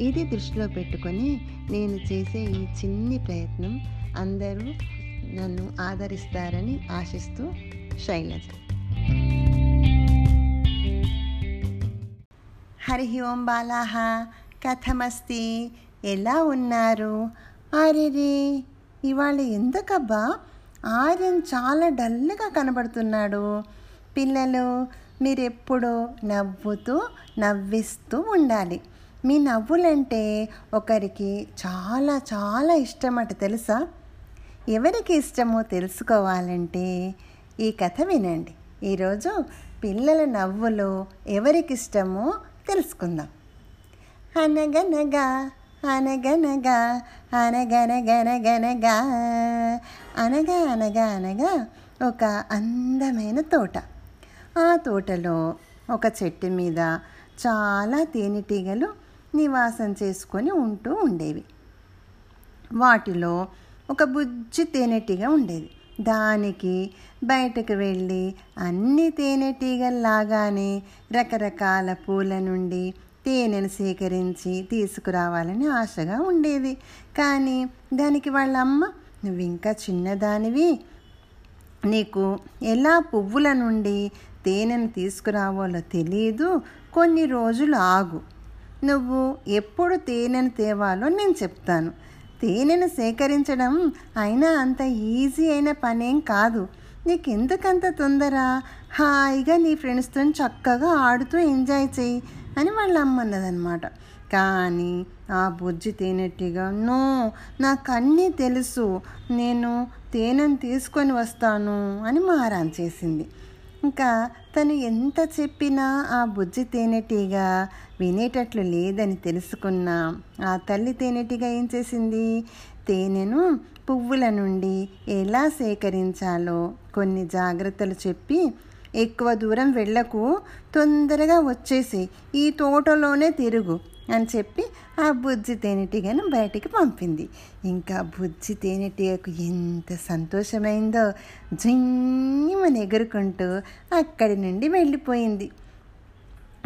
ఇది దృష్టిలో పెట్టుకొని నేను చేసే ఈ చిన్ని ప్రయత్నం అందరూ నన్ను ఆదరిస్తారని ఆశిస్తూ శైలజ. హరి ఓం బాలాహ. కథమస్తి. ఎలా ఉన్నారు? అరెరే! ఇవాళ ఎందుకబ్బా? ఆర్యన్ చాలా డల్గా కనబడుతున్నాడు. పిల్లలు మీరెప్పుడూ నవ్వుతూ నవ్విస్తూ ఉండాలి. మీ నవ్వులంటే ఒకరికి చాలా చాలా ఇష్టమట తెలుసా? ఎవరికి ఇష్టమో తెలుసుకోవాలంటే ఈ కథ వినండి. ఈరోజు పిల్లల నవ్వులు ఎవరికి ఇష్టమో తెలుసుకుందాం. అనగనగా అనగనగా అనగనగనగనగా అనగా అనగా అనగా ఒక అందమైన తోట. ఆ తోటలో ఒక చెట్టు మీద చాలా తేనెటీగలు నివాసం చేసుకొని ఉంటూ ఉండేవి. వాటిలో ఒక బుజ్జి తేనెటీగ ఉండేది. దానికి బయటకు వెళ్ళి అన్ని తేనెటీగల్లాగానే రకరకాల పూల నుండి తేనెను సేకరించి తీసుకురావాలని ఆశగా ఉండేది. కానీ దానికి వాళ్ళమ్మ నువ్వు ఇంకా చిన్నదానివి. నీకు ఎలా పువ్వుల నుండి తేనెను తీసుకురావాలో తెలియదు కొన్ని రోజులు ఆగు. నువ్వు ఎప్పుడు తేనెను తేవాలో నేను చెప్తాను. తేనెను సేకరించడం అయినా అంత ఈజీ అయిన పనేం కాదు. నీకెందుకంత తొందర? హాయిగా నీ ఫ్రెండ్స్తో చక్కగా ఆడుతూ ఎంజాయ్ చేయి అని వాళ్ళ అమ్మ అన్నదనమాట కానీ ఆ బుజ్జి తేనెట్టిగా నో నాకు అన్నీ తెలుసు. నేను తేనెను తీసుకొని వస్తాను అని మారాన్ చేసింది. ఇంకా తను ఎంత చెప్పినా ఆ బుజ్జి తేనెటీగ వినేటట్లు లేదని తెలుసుకున్న. ఆ తల్లి తేనెటీగ ఏం చేసింది? తేనెను పువ్వుల నుండి ఎలా సేకరించాలో కొన్ని జాగ్రత్తలు చెప్పి ఎక్కువ దూరం వెళ్ళకు తొందరగా వచ్చేసి ఈ తోటలోనే తిరుగు. అని చెప్పి ఆ బుజ్జి తేనెటీగను బయటికి పంపింది. ఇంకా బుజ్జి తేనెటీగకు ఎంత సంతోషమైందో జిమ్మని ఎగురుకుంటూ అక్కడి నుండి వెళ్ళిపోయింది.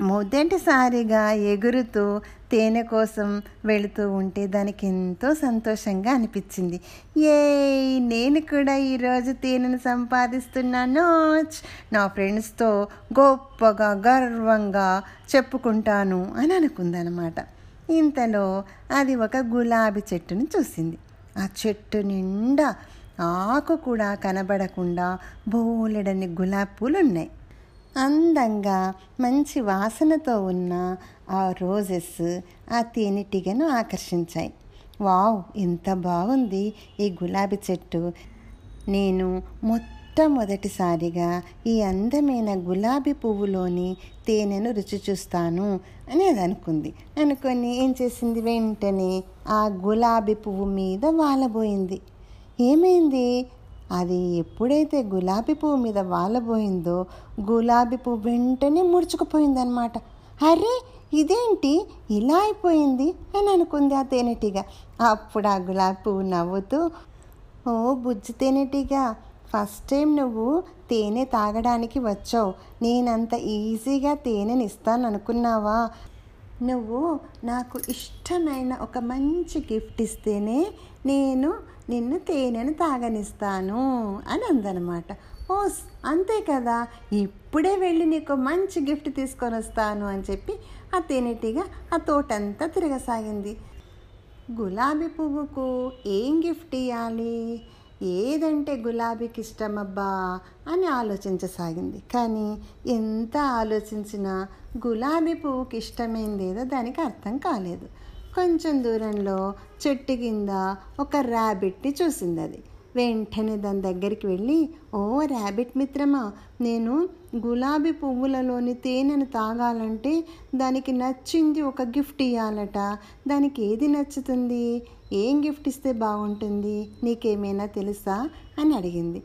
మొదటిసారిగా ఎగురుతూ తేనె కోసం వెళుతూ ఉంటే దానికి ఎంతో సంతోషంగా అనిపించింది. ఏ నేను కూడా ఈరోజు తేనెను సంపాదిస్తున్నాను. నా ఫ్రెండ్స్తో గొప్పగా గర్వంగా చెప్పుకుంటాను అని అనుకుందనమాట. ఇంతలో అది ఒక గులాబీ చెట్టును చూసింది. ఆ చెట్టు నిండా ఆకు కూడా కనబడకుండా బోలెడని గులాబీ పూలు ఉన్నాయి అందంగా మంచి వాసనతో ఉన్న ఆ రోజెస్ ఆ తేనెటీగను ఆకర్షించాయి. వావ్ ఎంత బాగుంది ఈ గులాబీ చెట్టు. నేను మొట్టమొదటిసారిగా ఈ అందమైన గులాబీ పువ్వులోని తేనెను రుచి చూస్తాను అని అది అనుకుంది. అనుకొని ఏం చేసింది వెంటనే ఆ గులాబీ పువ్వు మీద వాలబోయింది. ఏమైంది? అది ఎప్పుడైతే గులాబీ పువ్వు మీద వాలబోయిందో గులాబీ పువ్వు వెంటనే ముడుచుకుపోయిందనమాట అరే ఇదేంటి? ఇలా అయిపోయింది అని అనుకుంది ఆ తేనెటీగ. అప్పుడు ఆ గులాబీ పువ్వు నవ్వుతూ ఓ బుజ్జి తేనెటీగ ఫస్ట్ టైం నువ్వు తేనె తాగడానికి వచ్చావు. నేనంత ఈజీగా తేనెని ఇస్తాను అనుకున్నావా నువ్వు నాకు ఇష్టమైన ఒక మంచి గిఫ్ట్ ఇస్తేనే నేను నిన్ను తేనెను తాగనిస్తాను అని అందనమాట. ఓస్ అంతే కదా. ఇప్పుడే వెళ్ళి నీకు మంచి గిఫ్ట్ తీసుకొని వస్తాను అని చెప్పి ఆ తేనెటీగ ఆ తోటంతా తిరగసాగింది. గులాబీ పువ్వుకు ఏం గిఫ్ట్ ఇవ్వాలి ఏదంటే గులాబీకి ఇష్టమబ్బా అని ఆలోచించసాగింది. కానీ ఎంత ఆలోచించినా గులాబీ పువ్వుకి ఇష్టమైందేదో దానికి అర్థం కాలేదు. కొంచెం దూరంలో చెట్టు కింద ఒక ర్యాబిట్ని చూసింది అది వెంటనే దాని దగ్గరికి వెళ్ళి ఓ ర్యాబిట్ మిత్రమా నేను గులాబీ పువ్వులలోని తేనెను తాగాలంటే దానికి నచ్చింది ఒక గిఫ్ట్ ఇవ్వాలట దానికి ఏది నచ్చుతుంది? ఏం గిఫ్ట్ ఇస్తే బాగుంటుంది? నీకేమైనా తెలుసా? అని అడిగింది.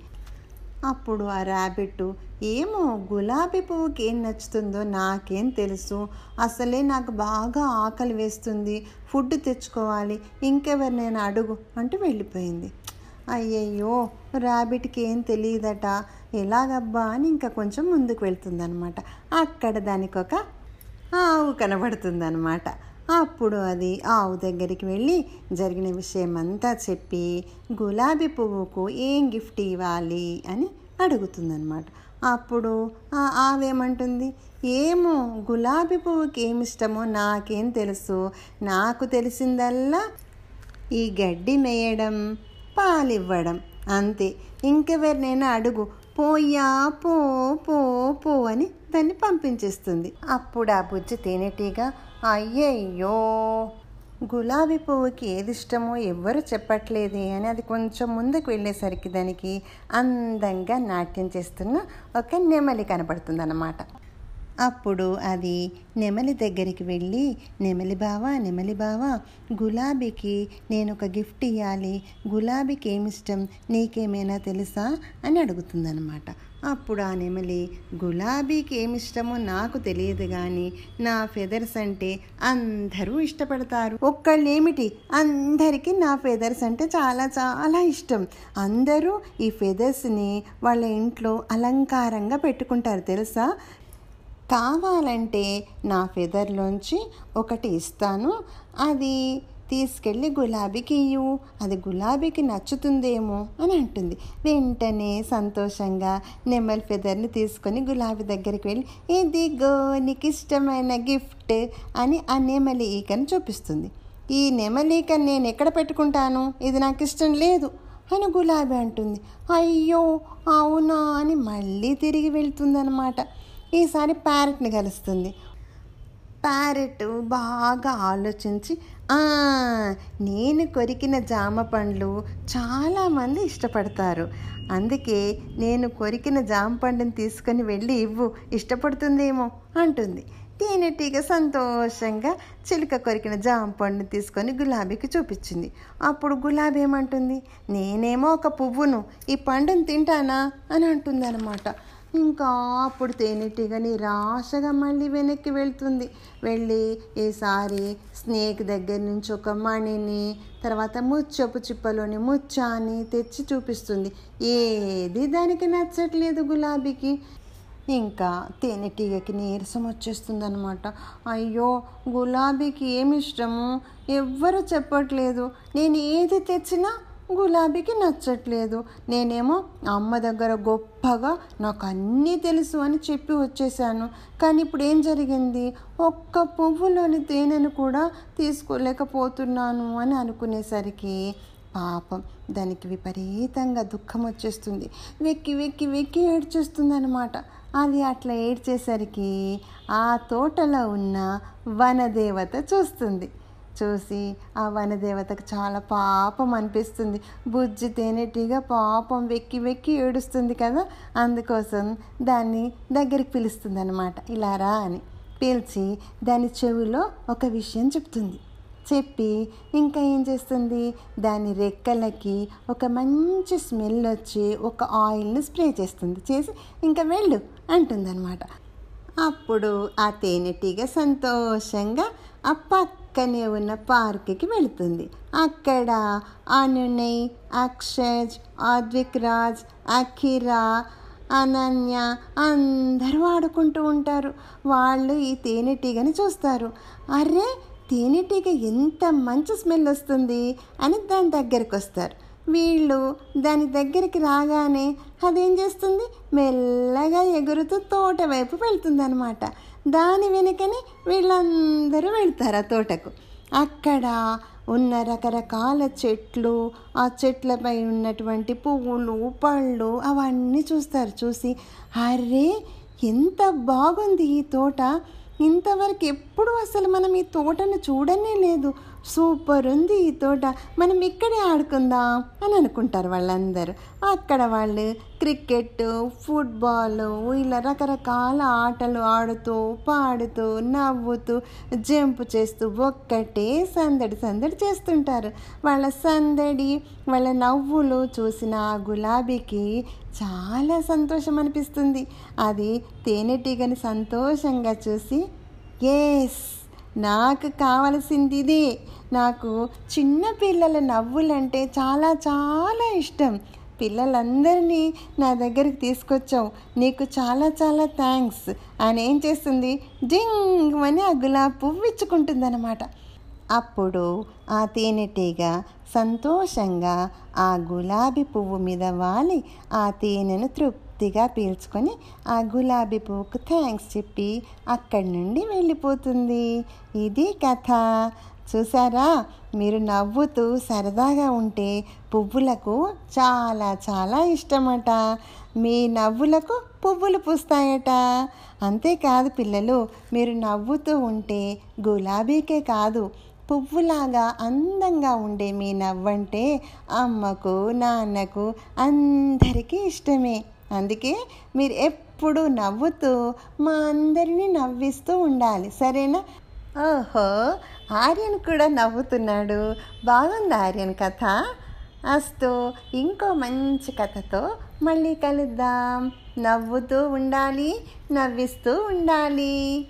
అప్పుడు ఆ ర్యాబిట్ ఏమో గులాబీ పువ్వుకి ఏం నచ్చుతుందో నాకేం తెలుసు. అసలే నాకు బాగా ఆకలి వేస్తుంది. ఫుడ్ తెచ్చుకోవాలి. ఇంకెవరినైనా అడుగు అంటూ వెళ్ళిపోయింది. అయ్యయ్యో ర్యాబిట్కి ఏం తెలియదట ఎలాగబ్బా అని ఇంకా కొంచెం ముందుకు వెళ్తుందనమాట. అక్కడ దానికి ఒక ఆవు కనబడుతుందనమాట. అప్పుడు అది ఆవు దగ్గరికి వెళ్ళి జరిగిన విషయం అంతా చెప్పి గులాబీ పువ్వుకు ఏం గిఫ్ట్ ఇవ్వాలి అని అడుగుతుందనమాట. అప్పుడు ఆ ఆవేమంటుంది ఏమో గులాబీ పువ్వుకి ఏమి ఇష్టమో నాకేం తెలుసు. నాకు తెలిసిందల్లా ఈ గడ్డి మేయడం పాలివ్వడం. అంతే. ఇంకెవరినైనా అడుగు పోయా పో పో పో అని దాన్ని పంపించేస్తుంది. అప్పుడు ఆ బుజ్జి తేనెటీగా అయ్యయ్యో గులాబీ పువ్వుకి ఏది ఇష్టమో ఎవ్వరు చెప్పట్లేదే అని అది కొంచెం ముందుకు వెళ్ళేసరికి దానికి అందంగా నాట్యం చేస్తున్న ఒక నెమలి కనపడుతుంది అన్నమాట అప్పుడు అది నెమలి దగ్గరికి వెళ్ళి నెమలి బావా నెమలి బావా గులాబీకి నేను ఒక గిఫ్ట్ ఇవ్వాలి గులాబీకి ఏమి ఇష్టం? నీకేమైనా తెలుసా? అని అడుగుతుందనమాట అప్పుడు ఆ నెమలి గులాబీకి ఏమి ఇష్టమో నాకు తెలియదు కానీ నా ఫెదర్స్ అంటే అందరూ ఇష్టపడతారు. ఒక్కళ్ళేమిటి? అందరికీ నా ఫెదర్స్ అంటే చాలా చాలా ఇష్టం. అందరూ ఈ ఫెదర్స్ని వాళ్ళ ఇంట్లో అలంకారంగా పెట్టుకుంటారు తెలుసా? కావాలంటే నా ఫెదర్లోంచి ఒకటి ఇస్తాను. అది తీసుకెళ్ళి గులాబీకి ఇయ్యు. అది గులాబీకి నచ్చుతుందేమో అని అంటుంది. వెంటనే సంతోషంగా నెమల్ ఫెదర్ని తీసుకొని గులాబీ దగ్గరికి వెళ్ళి ఇదిగో నీకు ఇష్టమైన గిఫ్ట్ అని ఆ నెమలి ఈకను చూపిస్తుంది. ఈ నెమలీకని నేను ఎక్కడ పెట్టుకుంటాను? ఇది నాకు ఇష్టం లేదు అని గులాబీ అంటుంది. అయ్యో అవునా అని మళ్ళీ తిరిగి వెళ్తుందనమాట ఈసారి ప్యారెట్ని కలుస్తుంది. ప్యారెట్ బాగా ఆలోచించి నేను కొరికిన జామ పండ్లు చాలామంది ఇష్టపడతారు. అందుకే నేను కొరికిన జామ పండుని తీసుకొని వెళ్ళి ఇవ్వు ఇష్టపడుతుందేమో అంటుంది. తేనెటీగ సంతోషంగా చిలుక కొరికిన జామ పండుని తీసుకొని గులాబీకి చూపించింది. అప్పుడు గులాబీ ఏమంటుంది? నేనేమో ఒక పువ్వును ఈ పండుని తింటానా? అని అంటుంది అనమాట ఇంకా అప్పుడు తేనెటీగని రాశగా మళ్ళీ వెనక్కి వెళ్తుంది. వెళ్ళి ఈసారి స్నేక్ దగ్గర నుంచి ఒక మణిని తర్వాత ముచ్చపు చిప్పలోని ముచ్చాని తెచ్చి చూపిస్తుంది. ఏది దానికి నచ్చట్లేదు గులాబీకి. ఇంకా తేనెటీగకి నీరసం వచ్చేస్తుంది అనమాట అయ్యో గులాబీకి ఏమి ఇష్టము? ఎవ్వరు చెప్పట్లేదు. నేను ఏది తెచ్చినా గులాబీకి నచ్చట్లేదు. నేనేమో అమ్మ దగ్గర గొప్పగా నాకు అన్నీ తెలుసు అని చెప్పి వచ్చేసాను. కానీ ఇప్పుడు ఏం జరిగింది? ఒక్క పువ్వులోని తేనెను కూడా తీసుకోలేకపోతున్నాను అని అనుకునేసరికి పాపం దానికి విపరీతంగా దుఃఖం వచ్చేస్తుంది. వెక్కి వెక్కి వెక్కి ఏడ్చేస్తుంది అనమాట అది అట్లా ఏడ్చేసరికి ఆ తోటలో ఉన్న వనదేవత చూస్తుంది. చూసి ఆ వనదేవతకు చాలా పాపం అనిపిస్తుంది. బుజ్జి తేనెటీగ పాపం వెక్కి వెక్కి ఏడుస్తుంది కదా? అందుకోసం దాన్ని దగ్గరికి పిలుస్తుంది అనమాట ఇలా రా అని పిలిచి దాని చెవిలో ఒక విషయం చెప్తుంది. చెప్పి ఇంకా ఏం చేస్తుంది? దాని రెక్కలకి ఒక మంచి స్మెల్ వచ్చి ఒక ఆయిల్ని స్ప్రే చేస్తుంది. చేసి ఇంకా వెళ్ళు అంటుందన్నమాట. అప్పుడు ఆ తేనెటీగ సంతోషంగా ఆ పక్కనే ఉన్న పార్క్కి వెళుతుంది. అక్కడ అనునయ్ అక్షజ్ ఆద్విక్ రాజ్ అఖిరా అనన్య అందరూ ఆడుకుంటూ ఉంటారు. వాళ్ళు ఈ తేనెటీగని చూస్తారు. అరే తేనెటీగ ఎంత మంచి స్మెల్ వస్తుంది అని దాని దగ్గరికి వస్తారు. వీళ్ళు దాని దగ్గరికి రాగానే అదేం చేస్తుంది? మెల్లగా ఎగురుతూ తోట వైపు వెళ్తుంది అనమాట దాని వెనుకనే వీళ్ళందరూ వెళ్తారు ఆ తోటకు. అక్కడ ఉన్న రకరకాల చెట్లు ఆ చెట్లపై ఉన్నటువంటి పువ్వులు పళ్ళు అవన్నీ చూస్తారు. చూసి అరే ఎంత బాగుంది ఈ తోట. ఇంతవరకు ఎప్పుడు అసలు మనం ఈ తోటను చూడనే లేదు. సూపర్ ఉంది ఈ తోట. మనం ఇక్కడే ఆడుకుందాం అని అనుకుంటారు వాళ్ళందరూ. అక్కడ వాళ్ళు క్రికెట్ ఫుట్బాల్ ఇలా రకరకాల ఆటలు ఆడుతూ పాడుతూ నవ్వుతూ జంప్ చేస్తూ ఒక్కటే సందడి సందడి చేస్తుంటారు. వాళ్ళ సందడి వాళ్ళ నవ్వులు చూసిన ఆ గులాబీకి చాలా సంతోషం అనిపిస్తుంది. అది తేనెటీగని సంతోషంగా చూసి ఎస్ నాకు కావలసింది నాకు చిన్న పిల్లల నవ్వులంటే చాలా చాలా ఇష్టం. పిల్లలందరినీ నా దగ్గరికి తీసుకొచ్చావు. నీకు చాలా చాలా థ్యాంక్స్. అని ఏం చేస్తుంది? డింగ్ అని ఆ గులాబీ పువ్వు ఇచ్చుకుంటుందన్నమాట. అప్పుడు ఆ తేనెటీగ సంతోషంగా ఆ గులాబీ పువ్వు మీద వాలి ఆ తేనెను తృప్తి తృప్తిగా పీల్చుకొని ఆ గులాబీ పువ్వుకు థ్యాంక్స్ చెప్పి అక్కడి నుండి వెళ్ళిపోతుంది. ఇది కథ. చూసారా? మీరు నవ్వుతూ సరదాగా ఉంటే పువ్వులకు చాలా చాలా ఇష్టమట. మీ నవ్వులకు పువ్వులు పూస్తాయట. అంతేకాదు పిల్లలు మీరు నవ్వుతూ ఉంటే గులాబీకే కాదు పువ్వులాగా అందంగా ఉండే మీ నవ్వంటే అమ్మకు నాన్నకు అందరికీ ఇష్టమే. అందుకే మీరు ఎప్పుడు నవ్వుతూ మా అందరినీ నవ్విస్తూ ఉండాలి. సరేనా? ఓహో ఆర్యన్ కూడా నవ్వుతున్నాడు. బాగుంది ఆర్యన్ కథ. అస్తూ ఇంకో మంచి కథతో మళ్ళీ కలుద్దాం. నవ్వుతూ ఉండాలి నవ్విస్తూ ఉండాలి.